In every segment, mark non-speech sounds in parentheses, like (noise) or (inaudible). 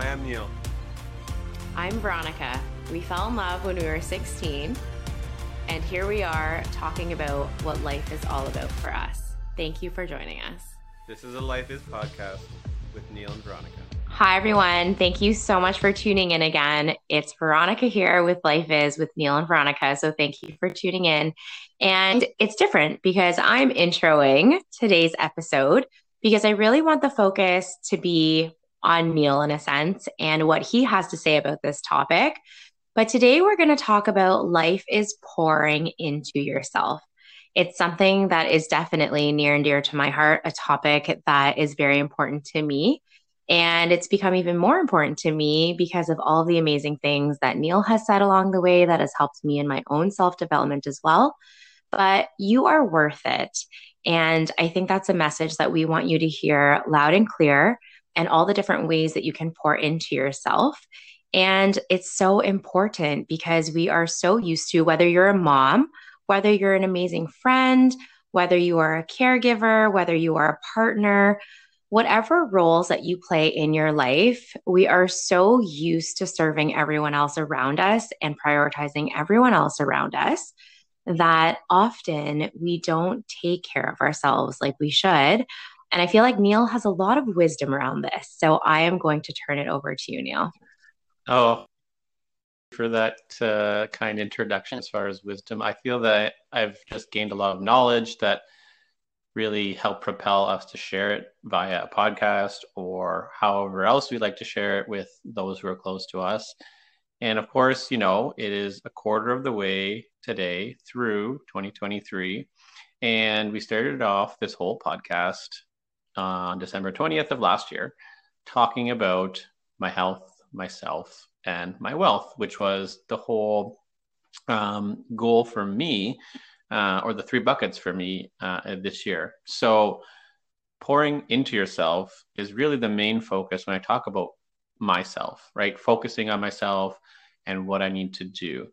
I am Neil. I'm Veronica. We fell in love when we were 16, and here we are talking about what life is all about for us. Thank you for joining us. This is a Life is podcast with Neil and Veronica. Hi, everyone. Thank you so much for tuning in again. It's Veronica here with Life is with Neil and Veronica. So, thank you for tuning in. And it's different because I'm introing today's episode because I really want the focus to be on Neil in a sense and what he has to say about this topic. But today we're going to talk about life is pouring into yourself. It's something that is definitely near and dear to my heart, a topic that is very important to me. And it's become even more important to me because of all the amazing things that Neil has said along the way that has helped me in my own self development as well. But you are worth it. And I think that's a message that we want you to hear loud and clear and all the different ways that you can pour into yourself. And it's so important because we are so used to whether you're a mom, whether you're an amazing friend, whether you are a caregiver, whether you are a partner, whatever roles that you play in your life, we are so used to serving everyone else around us and prioritizing everyone else around us that often we don't take care of ourselves like we should. And I feel like Neil has a lot of wisdom around this. So I am going to turn it over to you, Neil. Oh, for that uh, kind introduction as far as wisdom. I feel that I've just gained a lot of knowledge that really help propel us to share it via a podcast or however else we like to share it with those who are close to us. And of course, you know, it is a quarter of the way today through 2023. And we started off this whole podcast on December 20th of last year talking about my health, myself, and my wealth, which was the whole um, goal for me uh, or the three buckets for me uh, this year. So, pouring into yourself is really the main focus when I talk about myself, right? Focusing on myself and what I need to do.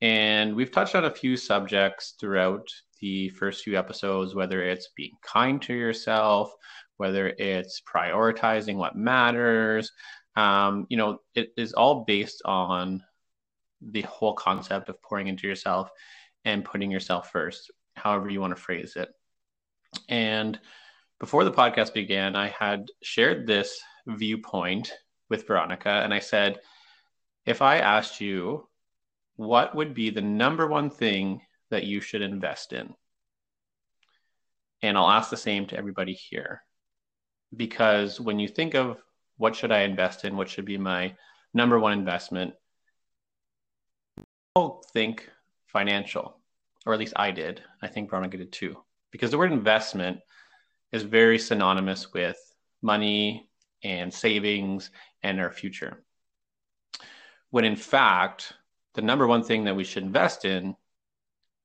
And we've touched on a few subjects throughout the first few episodes, whether it's being kind to yourself, whether it's prioritizing what matters. Um, you know, it is all based on the whole concept of pouring into yourself and putting yourself first, however you want to phrase it. And before the podcast began, I had shared this viewpoint with Veronica, and I said, if I asked you, what would be the number one thing that you should invest in? And I'll ask the same to everybody here. Because when you think of what should I invest in, what should be my number one investment, I'll think financial, or at least I did. I think Veronica did too, because the word investment is very synonymous with money and savings and our future. When in fact, the number one thing that we should invest in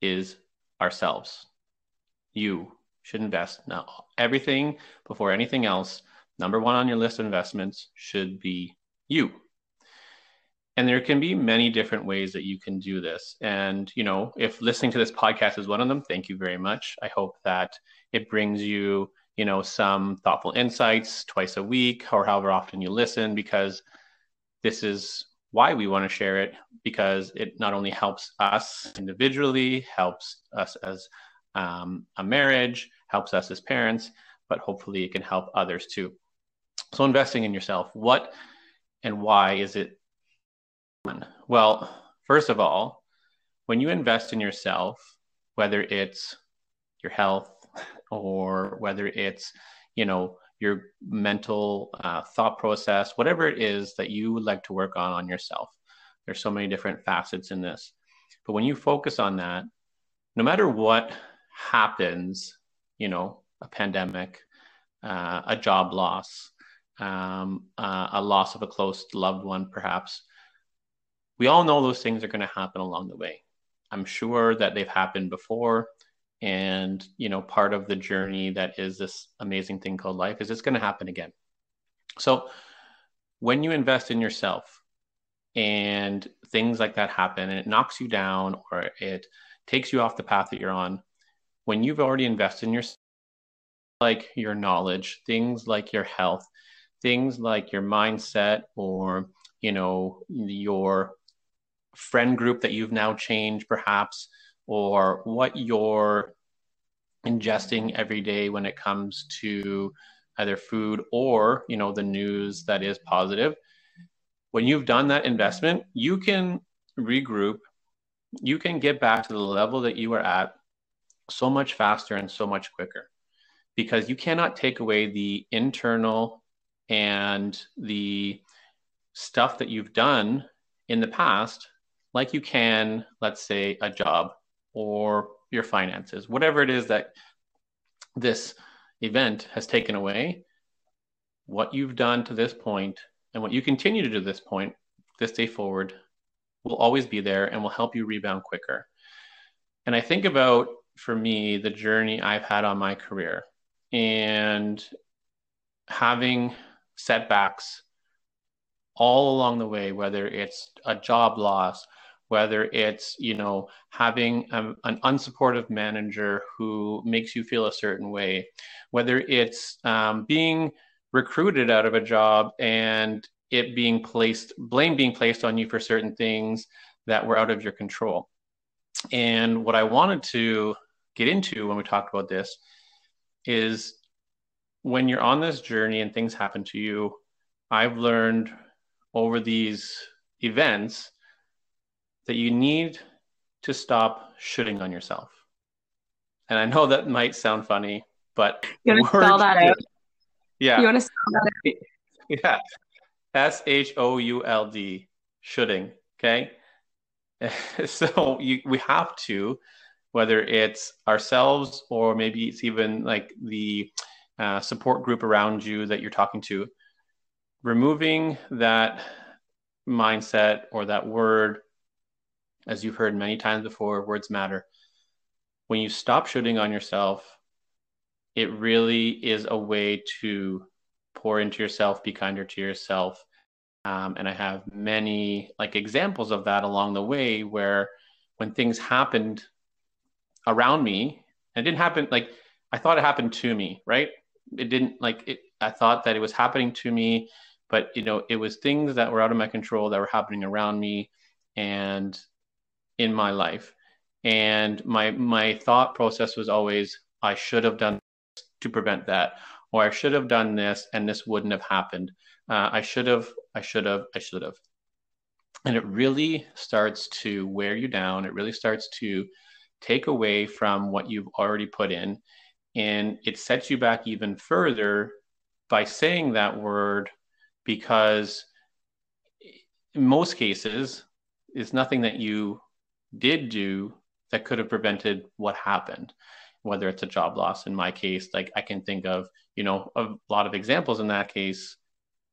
is ourselves. You should invest now. Everything before anything else, number one on your list of investments should be you. And there can be many different ways that you can do this. And, you know, if listening to this podcast is one of them, thank you very much. I hope that it brings you, you know, some thoughtful insights twice a week or however often you listen, because this is why we want to share it, because it not only helps us individually, helps us as um, a marriage, helps us as parents, but hopefully it can help others too. So, investing in yourself, what and why is it well, first of all, when you invest in yourself, whether it's your health (laughs) or whether it's, you know, your mental uh, thought process, whatever it is that you would like to work on on yourself. There's so many different facets in this. But when you focus on that, no matter what happens, you know, a pandemic, uh, a job loss, um, uh, a loss of a close loved one, perhaps, we all know those things are going to happen along the way. I'm sure that they've happened before. And, you know, part of the journey that is this amazing thing called life is it's going to happen again. So when you invest in yourself and things like that happen and it knocks you down or it takes you off the path that you're on, when you've already invested in yourself, like your knowledge, things like your health, things like your mindset or you know your friend group that you've now changed perhaps or what you're ingesting every day when it comes to either food or you know the news that is positive. When you've done that investment you can regroup. You can get back to the level that you were at so much faster and so much quicker. Because you cannot take away the internal and the stuff that you've done in the past like you can let's say a job or your finances whatever it is that this event has taken away what you've done to this point and what you continue to do this point this day forward will always be there and will help you rebound quicker. And i think about for me the journey i've had on my career. And having setbacks all along the way whether it's a job loss whether it's you know having a, an unsupportive manager who makes you feel a certain way whether it's um, being recruited out of a job and it being placed blame being placed on you for certain things that were out of your control. And what i wanted to get into when we talked about this is when you're on this journey and things happen to you i've learned over these events that you need to stop shoulding on yourself. And I know that might sound funny, but you want to spell that out? Yeah. You want to spell that out? Yeah. S H O U L D, shoulding. Okay. (laughs) so you, we have to, whether it's ourselves or maybe it's even like the uh, support group around you that you're talking to, removing that mindset or that word as you've heard many times before, words matter. When you stop shoulding on yourself, it really is a way to pour into yourself, be kinder to yourself. Um, and I have many like examples of that along the way where when things happened around me, And it didn't happen like I thought it happened to me, right? It didn't like it. I thought that it was happening to me, but you know, it was things that were out of my control that were happening around me. And in my life and my my thought process was always i should have done to prevent that or i should have done this and this wouldn't have happened uh, i should have i should have i should have and it really starts to wear you down it really starts to take away from what you've already put in. And it sets you back even further by saying that word because in most cases it's nothing that you did do that could have prevented what happened whether it's a job loss in my case. Like i can think of you know a lot of examples in that case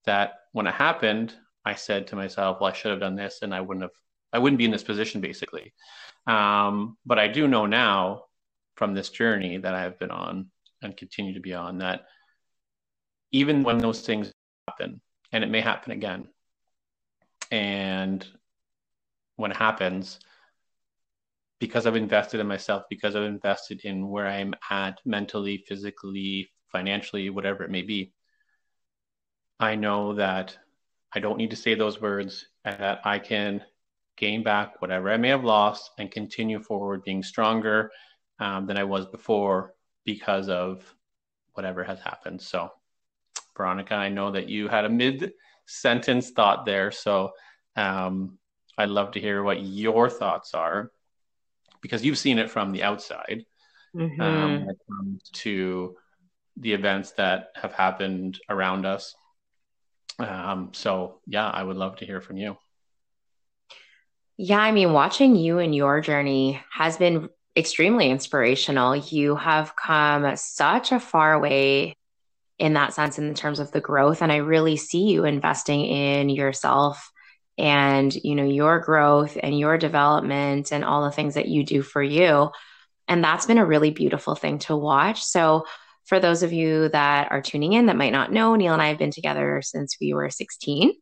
that when it happened i said to myself well i should have done this and i wouldn't have i wouldn't be in this position basically. Um, but i do know now from this journey that i've been on and continue to be on that even when those things happen and it may happen again and when it happens because I've invested in myself, because I've invested in where I'm at mentally, physically, financially, whatever it may be, I know that I don't need to say those words and that I can gain back whatever I may have lost and continue forward being stronger um, than I was before because of whatever has happened. So, Veronica, I know that you had a mid sentence thought there. So, um, I'd love to hear what your thoughts are because you've seen it from the outside mm-hmm. um, when it comes to the events that have happened around us. Um, so, yeah, I would love to hear from you. Yeah, I mean, watching you and your journey has been extremely inspirational. You have come such a far way in that sense, in terms of the growth. And I really see you investing in yourself and you know your growth and your development and all the things that you do for you and that's been a really beautiful thing to watch so for those of you that are tuning in that might not know neil and i have been together since we were 16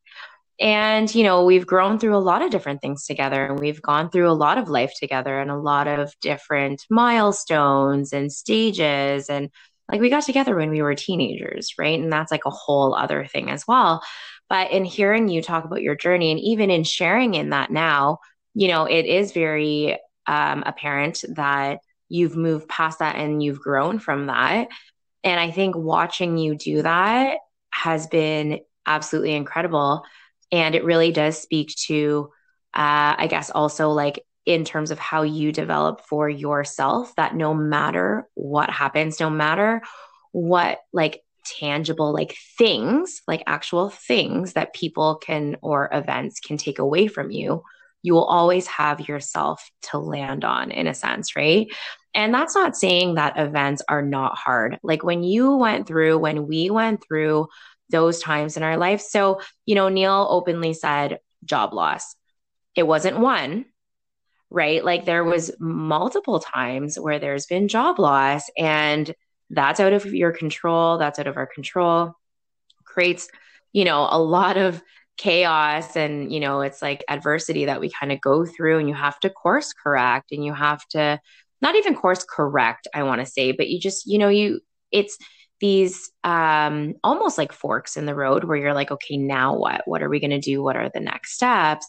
and you know we've grown through a lot of different things together and we've gone through a lot of life together and a lot of different milestones and stages and like we got together when we were teenagers, right? And that's like a whole other thing as well. But in hearing you talk about your journey and even in sharing in that now, you know, it is very um, apparent that you've moved past that and you've grown from that. And I think watching you do that has been absolutely incredible. And it really does speak to, uh, I guess, also like in terms of how you develop for yourself that no matter what happens, no matter what like tangible like things, like actual things that people can or events can take away from you, you will always have yourself to land on in a sense, right? And that's not saying that events are not hard. Like when you went through, when we went through those times in our life. So, you know, Neil openly said job loss. It wasn't one, right? Like there was multiple times where there's been job loss and that's out of your control. That's out of our control. Creates, you know, a lot of chaos and, you know, it's like adversity that we kind of go through and you have to course correct and you have to not even course correct, I want to say, but you just, you know, you it's these um almost like forks in the road where you're like, okay, now what? What are we going to do? What are the next steps?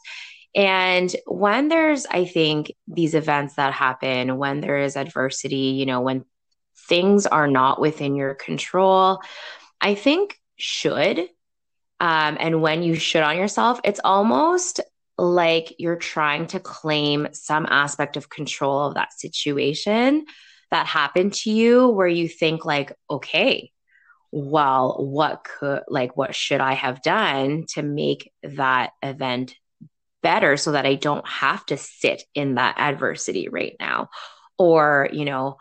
And when there's, I think, these events that happen, when there is adversity, you know, when things are not within your control, I think should. Um, and when you should on yourself, it's almost like you're trying to claim some aspect of control of that situation that happened to you where you think like okay well what could like what should i have done to make that event better so that I don't have to sit in that adversity right now or, you know,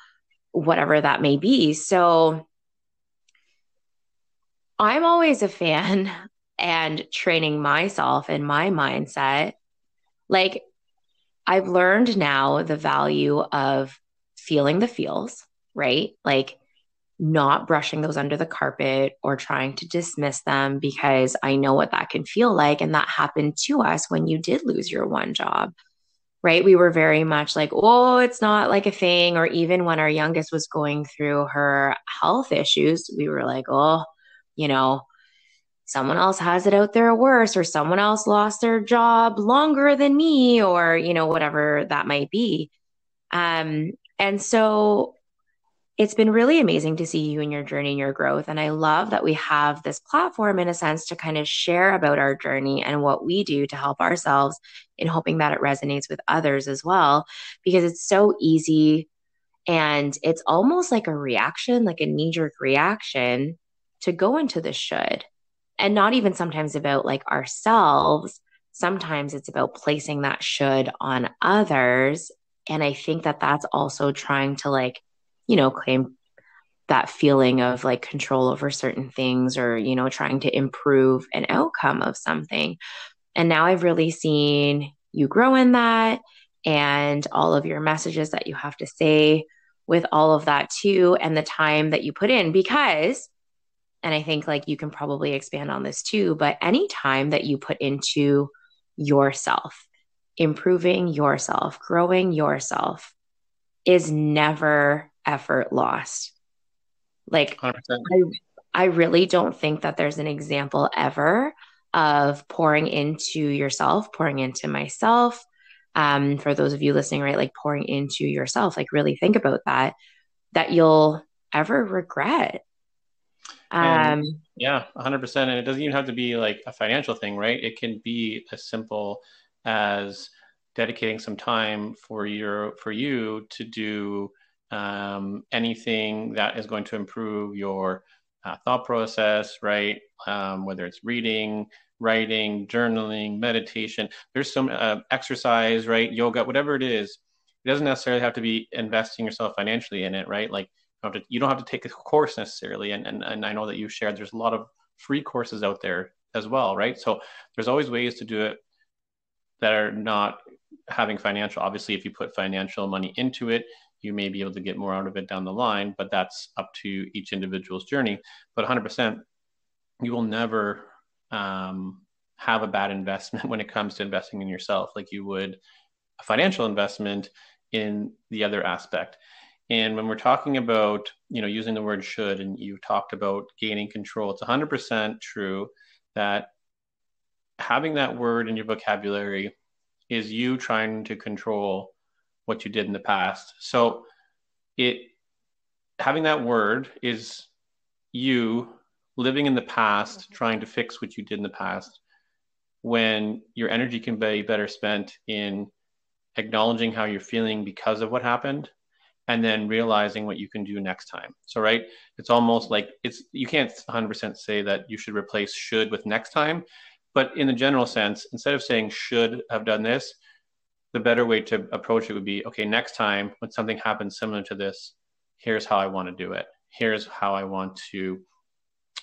whatever that may be. So I'm always a fan (laughs) and training myself in my mindset. Like, I've learned now the value of feeling the feels, right? Like, not brushing those under the carpet or trying to dismiss them because I know what that can feel like. And that happened to us when you did lose your one job, right? We were very much like, oh, it's not like a thing. Or even when our youngest was going through her health issues, we were like, oh, you know, someone else has it out there worse, or someone else lost their job longer than me, or, you know, whatever that might be. Um, and so it's been really amazing to see you and your journey and your growth. And I love that we have this platform in a sense to kind of share about our journey and what we do to help ourselves in hoping that it resonates with others as well, because it's so easy and it's almost like a reaction, like a knee jerk reaction to go into the should. And not even sometimes about like ourselves. Sometimes it's about placing that should on others. And I think that that's also trying to like you know, claim that feeling of like control over certain things or, you know, trying to improve an outcome of something. And now I've really seen you grow in that and all of your messages that you have to say with all of that too, and the time that you put in because and I think like you can probably expand on this too, but any time that you put into yourself, improving yourself, growing yourself is never effort lost. Like I, I really don't think that there's an example ever of pouring into yourself, pouring into myself. Um, for those of you listening, right, like pouring into yourself, like really think about that, that you'll ever regret. Um, and yeah, 100%. And it doesn't even have to be like a financial thing, right? It can be as simple as dedicating some time for your for you to do um, anything that is going to improve your uh, thought process, right? Um, whether it's reading, writing, journaling, meditation, there's some uh, exercise, right? Yoga, whatever it is. It doesn't necessarily have to be investing yourself financially in it, right? Like you don't have to, you don't have to take a course necessarily. And, and, and I know that you've shared there's a lot of free courses out there as well, right? So there's always ways to do it that are not having financial. Obviously, if you put financial money into it, you may be able to get more out of it down the line, but that's up to each individual's journey. But 100%, you will never um, have a bad investment (laughs) when it comes to investing in yourself, like you would a financial investment in the other aspect. And when we're talking about you know, using the word should, and you talked about gaining control. It's 100% true that having that word in your vocabulary is you trying to control what you did in the past. So it having that word is you living in the past, mm-hmm. trying to fix what you did in the past, when your energy can be better spent in acknowledging how you're feeling because of what happened and then realizing what you can do next time. So, right, it's almost like it's you can't 100% say that you should replace should with next time, but in the general sense, instead of saying should have done this, the better way to approach it would be okay, next time when something happens similar to this, here's how I want to do it. Here's how I want to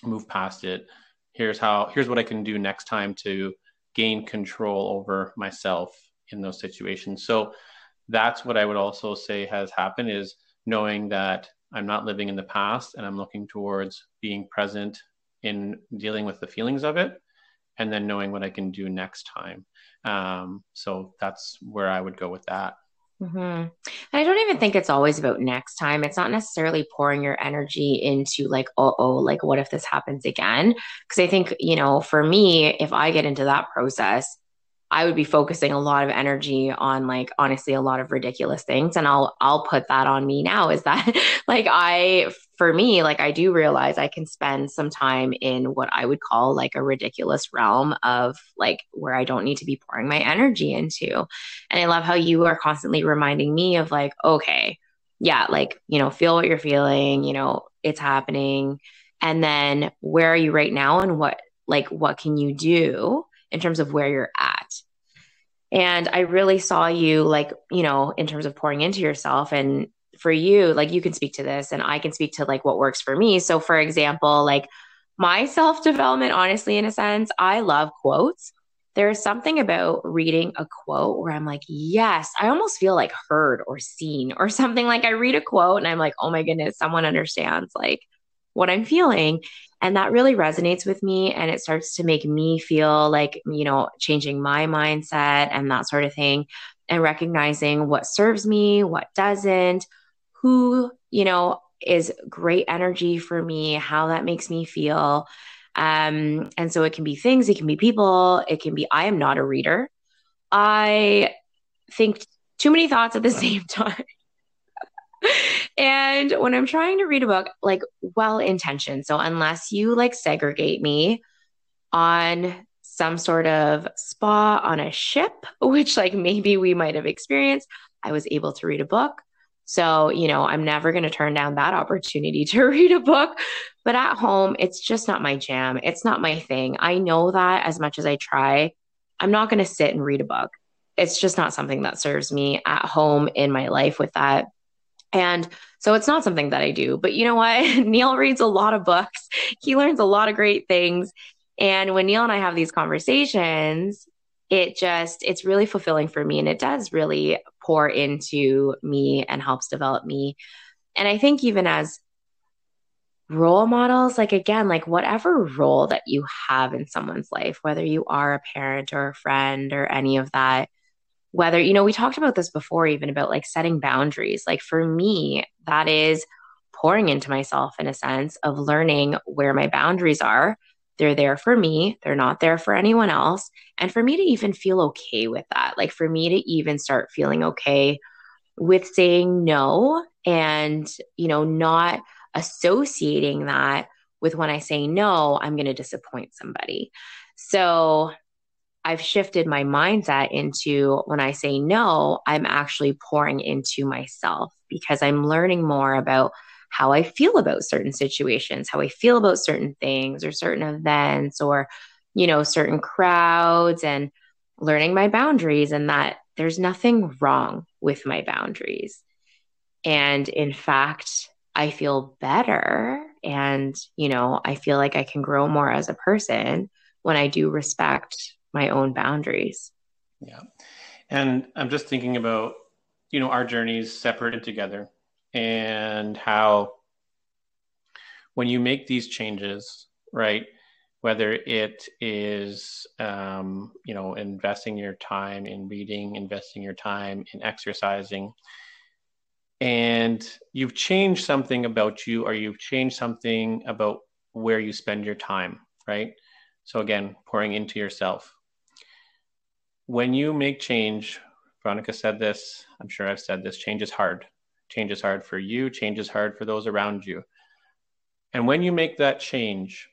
move past it. Here's how here's what I can do next time to gain control over myself in those situations. So that's what I would also say has happened is knowing that I'm not living in the past and I'm looking towards being present in dealing with the feelings of it and then knowing what I can do next time. Um, so that's where I would go with that. Mm-hmm. I don't even think it's always about next time. It's not necessarily pouring your energy into like, oh, oh, like what if this happens again? Because I think, you know, for me, if I get into that process, I would be focusing a lot of energy on like honestly a lot of ridiculous things and I'll I'll put that on me now is that (laughs) like I for me like I do realize I can spend some time in what I would call like a ridiculous realm of like where I don't need to be pouring my energy into. And I love how you are constantly reminding me of like okay, yeah, like, you know, feel what you're feeling, you know, it's happening and then where are you right now and what like what can you do in terms of where you're at. And I really saw you like, you know, in terms of pouring into yourself and for you, like you can speak to this and I can speak to like what works for me. So for example, like my self-development honestly in a sense, I love quotes. There's something about reading a quote where I'm like, yes, I almost feel like heard or seen or something like I read a quote and I'm like, oh my goodness, someone understands like what I'm feeling. And that really resonates with me. And it starts to make me feel like, you know, changing my mindset and that sort of thing, and recognizing what serves me, what doesn't, who, you know, is great energy for me, how that makes me feel. Um, and so it can be things, it can be people, it can be, I am not a reader. I think too many thoughts at the (laughs) same time and when I'm trying to read a book, like well intentioned, so unless you like segregate me on some sort of spa on a ship, (laughs) which like maybe we might have experienced, I was able to read a book. So, you know, I'm never going to turn down that opportunity (laughs) to read a book. But at home, it's just not my jam. It's not my thing. I know that as much as I try, I'm not going to sit and read a book. It's just not something that serves me at home in my life with that and so it's not something that I do. But you know what? (laughs) Neil reads a lot of books, he learns a lot of great things. And when Neil and I have these conversations, it just, it's really fulfilling for me. And it does really pour into me and helps develop me. And I think even as role models, like again, like whatever role that you have in someone's life, whether you are a parent or a friend or any of that, whether you know we talked about this before even about like setting boundaries. Like for me that is pouring into myself in a sense of learning where my boundaries are. They're there for me. They're not there for anyone else. And for me to even feel okay with that like for me to even start feeling okay with saying no and you know not associating that with when i say no i'm going to disappoint somebody. So I've shifted my mindset into when I say no, I'm actually pouring into myself because I'm learning more about how I feel about certain situations, how I feel about certain things or certain events or, you know, certain crowds and learning my boundaries and that there's nothing wrong with my boundaries. And in fact, I feel better and, you know, I feel like I can grow more as a person when I do respect my own boundaries. Yeah. And I'm just thinking about, you know, our journeys separate and together and how when you make these changes, right, whether it is, um, you know, investing your time in reading, investing your time in exercising, and you've changed something about you or you've changed something about where you spend your time, right? So again, pouring into yourself. When you make change, Veronica said this, I'm sure I've said this, change is hard. Change is hard for you, change is hard for those around you. And when you make that change,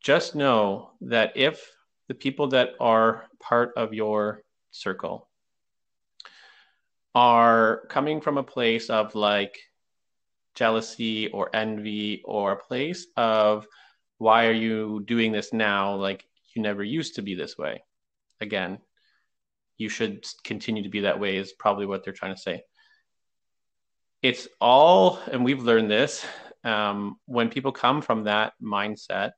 just know that if the people that are part of your circle are coming from a place of like jealousy or envy or a place of why are you doing this now like you never used to be this way again you should continue to be that way is probably what they're trying to say it's all and we've learned this um, when people come from that mindset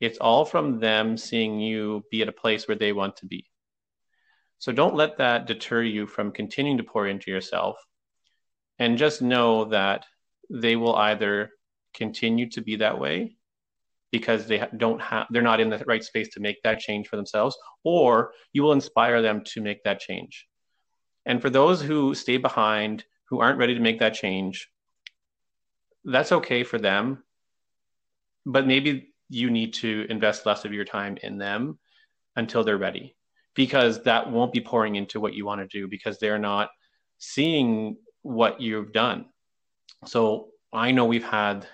it's all from them seeing you be at a place where they want to be so don't let that deter you from continuing to pour into yourself. And just know that they will either continue to be that way because they don't have they're not in the right space to make that change for themselves or you will inspire them to make that change. And for those who stay behind, who aren't ready to make that change, that's okay for them. But maybe you need to invest less of your time in them until they're ready because that won't be pouring into what you want to do because they're not seeing what you've done. So I know we've had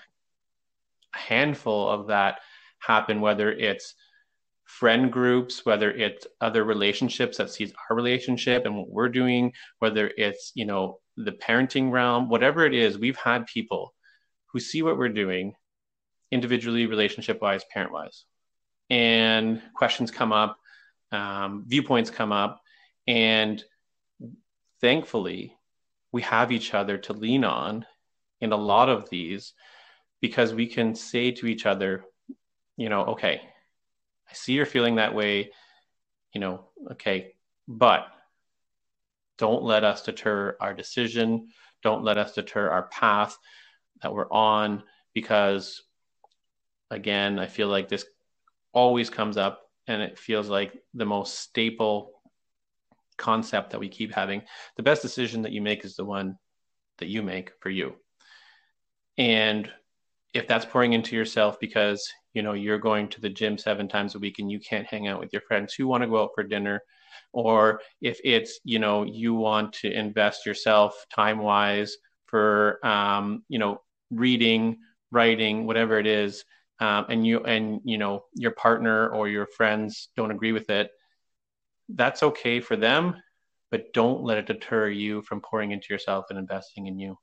handful of that happen, whether it's friend groups, whether it's other relationships that sees our relationship and what we're doing, whether it's, you know, the parenting realm, whatever it is, we've had people who see what we're doing individually, relationship wise, parent wise. And questions come up um, viewpoints come up, and thankfully, we have each other to lean on in a lot of these because we can say to each other, you know, okay, I see you're feeling that way, you know, okay, but don't let us deter our decision. Don't let us deter our path that we're on because, again, I feel like this always comes up and it feels like the most staple concept that we keep having. The best decision that you make is the one that you make for you. And if that's pouring into yourself because you know you're going to the gym seven times a week and you can't hang out with your friends who want to go out for dinner or if it's you know you want to invest yourself time wise for um, you know reading writing whatever it is um, and you and you know your partner or your friends don't agree with it that's okay for them but don't let it deter you from pouring into yourself and investing in you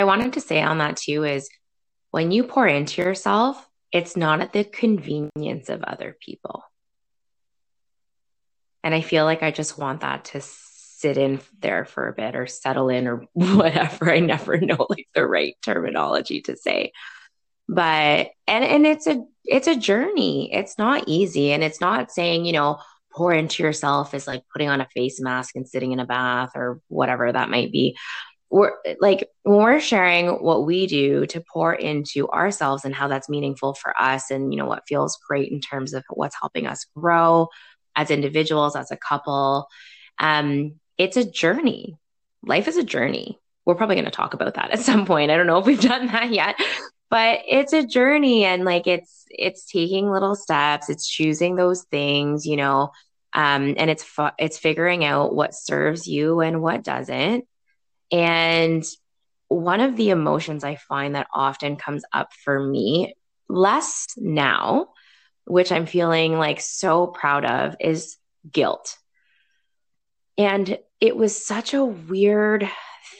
i wanted to say on that too is when you pour into yourself it's not at the convenience of other people. And i feel like i just want that to sit in there for a bit or settle in or (laughs) whatever. I never know like the right terminology to say. But and and it's a it's a journey. It's not easy. And it's not saying you know pour into yourself is like putting on a face mask and sitting in a bath or whatever that might be we're like when we're sharing what we do to pour into ourselves and how that's meaningful for us and you know what feels great in terms of what's helping us grow as individuals as a couple um it's a journey. Life is a journey. We're probably going to talk about that at some point. I don't know if we've (laughs) done that yet but it's a journey and like it's it's taking little steps. It's choosing those things you know um, and it's fu- it's figuring out what serves you and what doesn't and one of the emotions i find that often comes up for me less now which i'm feeling like so proud of is guilt and it was such a weird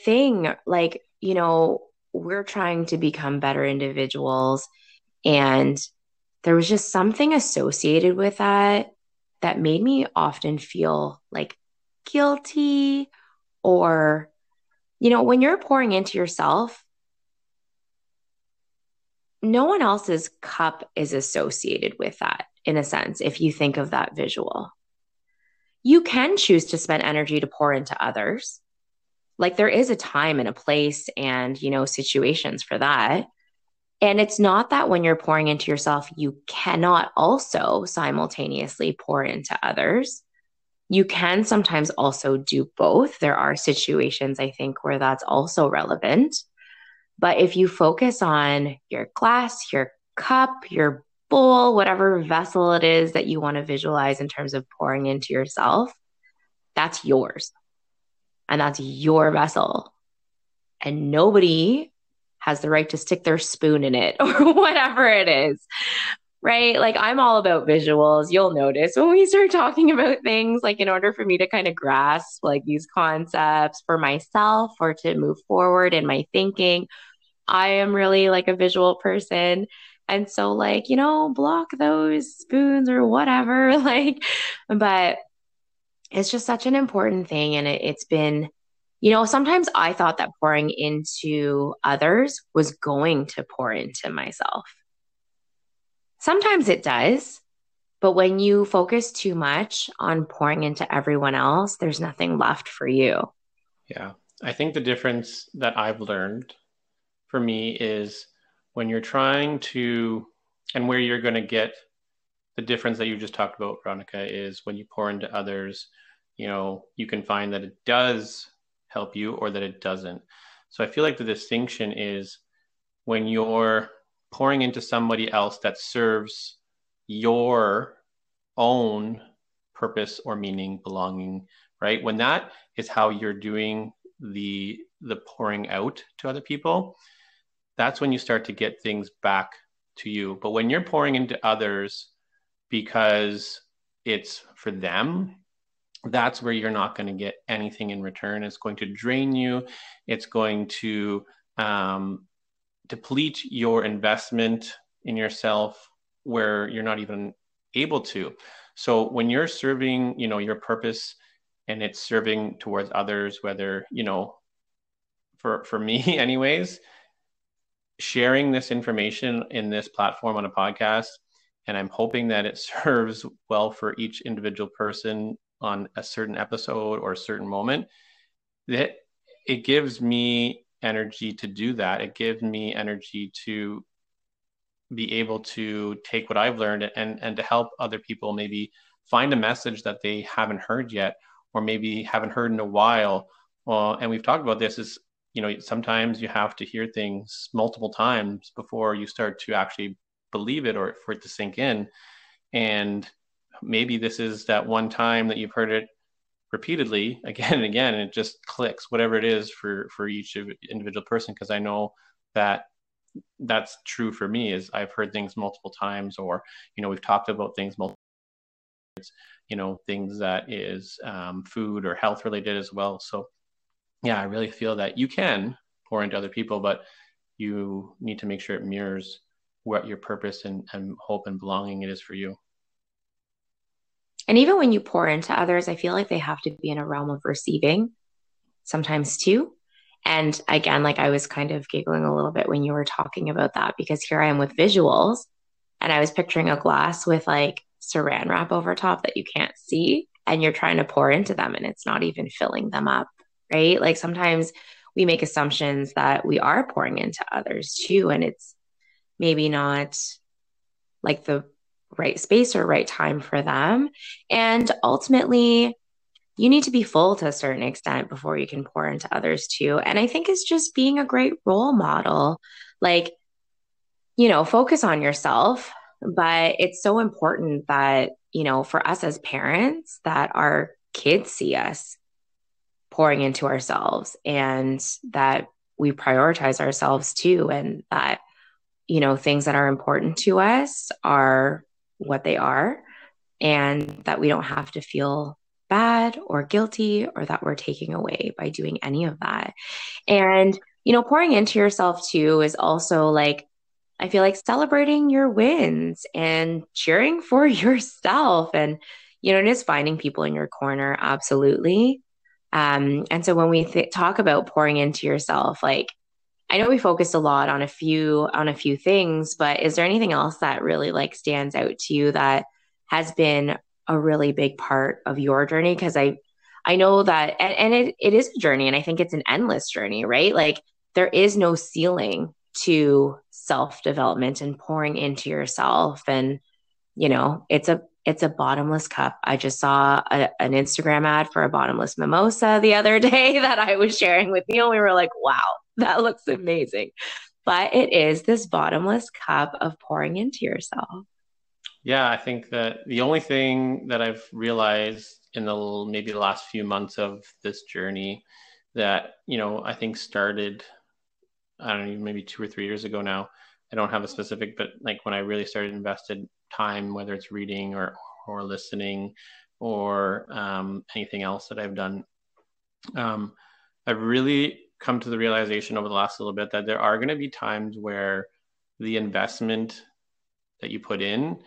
thing like you know we're trying to become better individuals. And there was just something associated with that that made me often feel like guilty or, you know, when you're pouring into yourself, no one else's cup is associated with that in a sense, if you think of that visual. You can choose to spend energy to pour into others. Like there is a time and a place and you know situations for that. And it's not that when you're pouring into yourself you cannot also simultaneously pour into others you can sometimes also do both. There are situations, I think, where that's also relevant. But if you focus on your glass, your cup, your bowl, whatever vessel it is that you want to visualize in terms of pouring into yourself, that's yours. And that's your vessel. And nobody has the right to stick their spoon in it (laughs) or whatever it is right? Like I'm all about visuals. You'll notice when we start talking about things, like in order for me to kind of grasp like these concepts for myself or to move forward in my thinking, I am really like a visual person. And so, like, you know, block those spoons or whatever. (laughs) Like, but it's just such an important thing. And it, it's been, you know, sometimes I thought that pouring into others was going to pour into myself Sometimes it does. But when you focus too much on pouring into everyone else, there's nothing left for you. Yeah. I think the difference that I've learned for me is when you're trying to, and where you're going to get the difference that you just talked about, Veronica, is when you pour into others, you know, you can find that it does help you or that it doesn't. So I feel like the distinction is when you're pouring into somebody else that serves your own purpose or meaning belonging right? When that is how you're doing the the pouring out to other people that's when you start to get things back to you. But when you're pouring into others because it's for them that's where you're not going to get anything in return. It's going to drain you. It's going to um, deplete your investment in yourself where you're not even able to. So when you're serving, you know, your purpose and it's serving towards others, whether, you know, for for me (laughs) anyways, sharing this information in this platform on a podcast and I'm hoping that it (laughs) serves well for each individual person on a certain episode or a certain moment that it gives me energy to do that. It gives me energy to be able to take what I've learned and and to help other people maybe find a message that they haven't heard yet or maybe haven't heard in a while. Well, and we've talked about this is you know sometimes you have to hear things multiple times before you start to actually believe it or for it to sink in. And maybe this is that one time that you've heard it repeatedly (laughs) again and again and it just clicks whatever it is for for each individual person because i know that that's true for me is i've heard things multiple times or you know we've talked about things multiple you know things that is um, food or health related as well. So yeah i really feel that you can pour into other people but you need to make sure it mirrors what your purpose and, and hope and belonging it is for you and even when you pour into others, I feel like they have to be in a realm of receiving sometimes too. And again, like I was kind of giggling a little bit when you were talking about that because here I am with visuals and I was picturing a glass with like saran wrap over top that you can't see and you're trying to pour into them and it's not even filling them up, right? Like sometimes we make assumptions that we are pouring into others too and it's maybe not like the right space or right time for them. And ultimately, you need to be full to a certain extent before you can pour into others too. And I think it's just being a great role model. Like, you know, focus on yourself, but it's so important that, you know, for us as parents, that our kids see us pouring into ourselves and that we prioritize ourselves too. And that, you know, things that are important to us are what they are and that we don't have to feel bad or guilty or that we're taking away by doing any of that. And, you know, pouring into yourself too is also like, I feel like celebrating your wins and cheering for (laughs) yourself. And, you know, is finding people in your corner, absolutely. Um, and so when we th- talk about pouring into yourself, like I know we focused a lot on a few on a few things, but is there anything else that really like stands out to you that has been a really big part of your journey? Because I I know that and, and it, it is a journey and I think it's an endless journey, right? Like there is no ceiling to self-development and pouring into yourself. And, you know, it's a it's a bottomless cup. I just saw a, an Instagram ad for a bottomless mimosa the other (laughs) day that I was sharing with Neil. And we were like, wow, (laughs) that looks amazing. But it is this bottomless cup of pouring into yourself. Yeah, I think that the only thing that I've realized in the maybe the last few months of this journey that, you know, I think started, I don't know, maybe two or three years ago now. I don't have a specific, but like when I really started invested time, whether it's reading or, or listening or um, anything else that I've done, um, I've really come to the realization over the last little bit that there are going to be times where the investment that you put in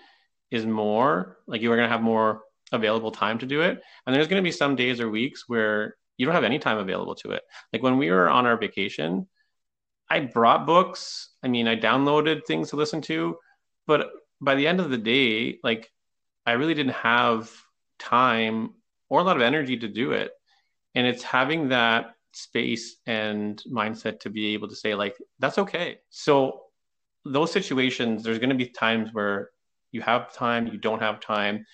is more like you are going to have more available time to do it. And there's going to be some days or weeks where you don't have any time available to it. Like when we were on our vacation i brought books. I mean i downloaded things to listen to. But by the end of the day like i really didn't have time or a lot of energy to do it. And it's having that space and mindset to be able to say like that's okay. So those situations there's going to be times where you have time you don't have time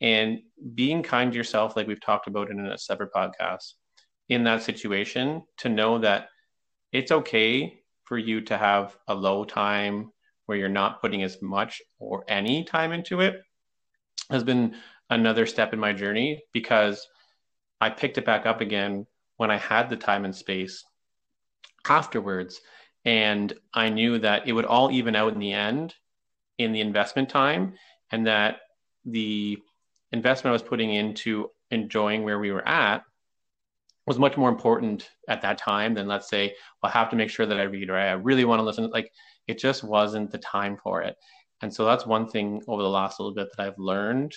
and being kind to yourself like we've talked about in a separate podcast in that situation to know that it's okay for you to have a low time where you're not putting as much or any time into it has been another step in my journey because I picked it back up again when I had the time and space afterwards. And I knew that it would all even out in the end in the investment time, and that the investment I was putting into enjoying where we were at was much more important at that time than let's say well, I have to make sure that I read or I really want to listen. Like it just wasn't the time for it. And so that's one thing over the last little bit that I've learned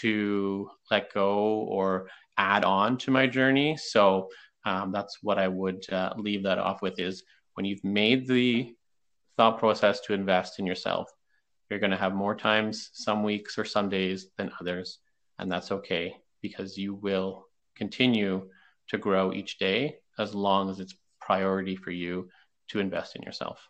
to let go or add on to my journey. So um, that's what I would uh, leave that off with is when you've made the thought process to invest in yourself, you're going to have more times, some weeks or some days than others. And that's okay because you will continue to grow each day as long as it's priority for you to invest in yourself.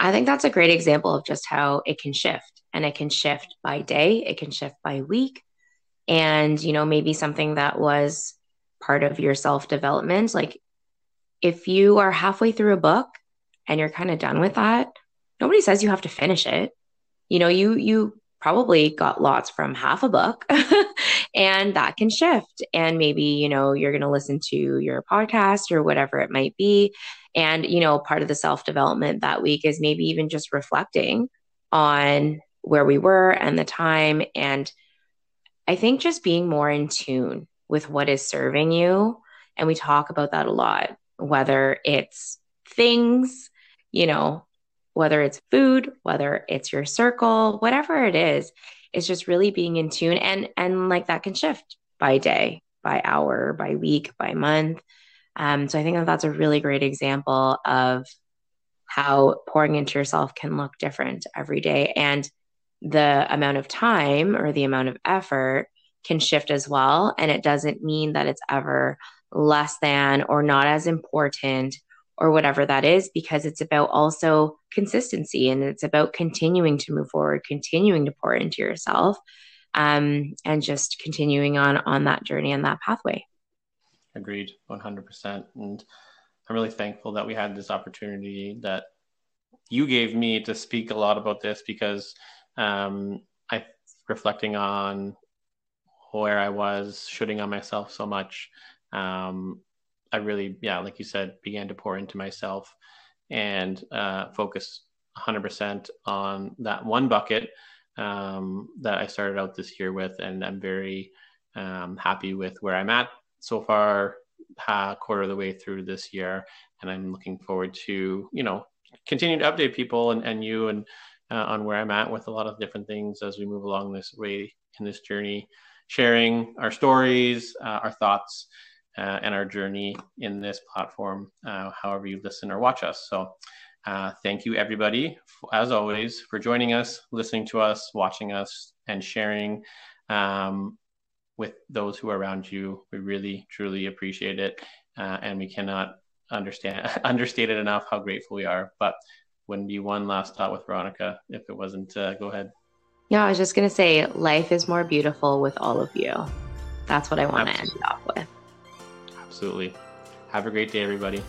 I think that's a great example of just how it can shift and it can shift by day, it can shift by week. And, you know, maybe something that was part of your self development, like if you are halfway through a book and you're kind of done with that, nobody says you have to finish it. You know, you you probably got lots from half a book (laughs) and that can shift and maybe you know you're going to listen to your podcast or whatever it might be and you know part of the self development that week is maybe even just reflecting on where we were and the time and i think just being more in tune with what is serving you and we talk about that a lot whether it's things you know whether it's food, whether it's your circle, whatever it is, it's just really being in tune and and like that can shift by day, by hour, by week, by month. Um, so I think that that's a really great example of how pouring into yourself can look different every day and the amount of time or the amount of effort can shift as well and it doesn't mean that it's ever less than or not as important or whatever that is, because it's about also consistency and it's about continuing to move forward, continuing to pour into yourself, um, and just continuing on on that journey and that pathway. Agreed, one hundred percent. And I'm really thankful that we had this opportunity that you gave me to speak a lot about this because um, I reflecting on where I was shoulding on myself so much. Um, I really, yeah, like you said, began to pour into myself and uh, focus 100% on that one bucket um, that I started out this year with. And I'm very um, happy with where I'm at so far, quarter of the way through this year. And I'm looking forward to, you know, continue to update people and, and you and uh, on where I'm at with a lot of different things as we move along this way in this journey, sharing our stories, uh, our thoughts, uh, and our journey in this platform, uh, however you listen or watch us. So, uh, thank you, everybody, as always, for joining us, listening to us, watching us, and sharing um, with those who are around you. We really, truly appreciate it, uh, and we cannot understand (laughs) understated enough how grateful we are. But wouldn't be one last thought with Veronica if it wasn't. Uh, go ahead. Yeah, I was just going to say life is more beautiful with all of you. That's what I want to end off with. Absolutely. Have a great day, everybody.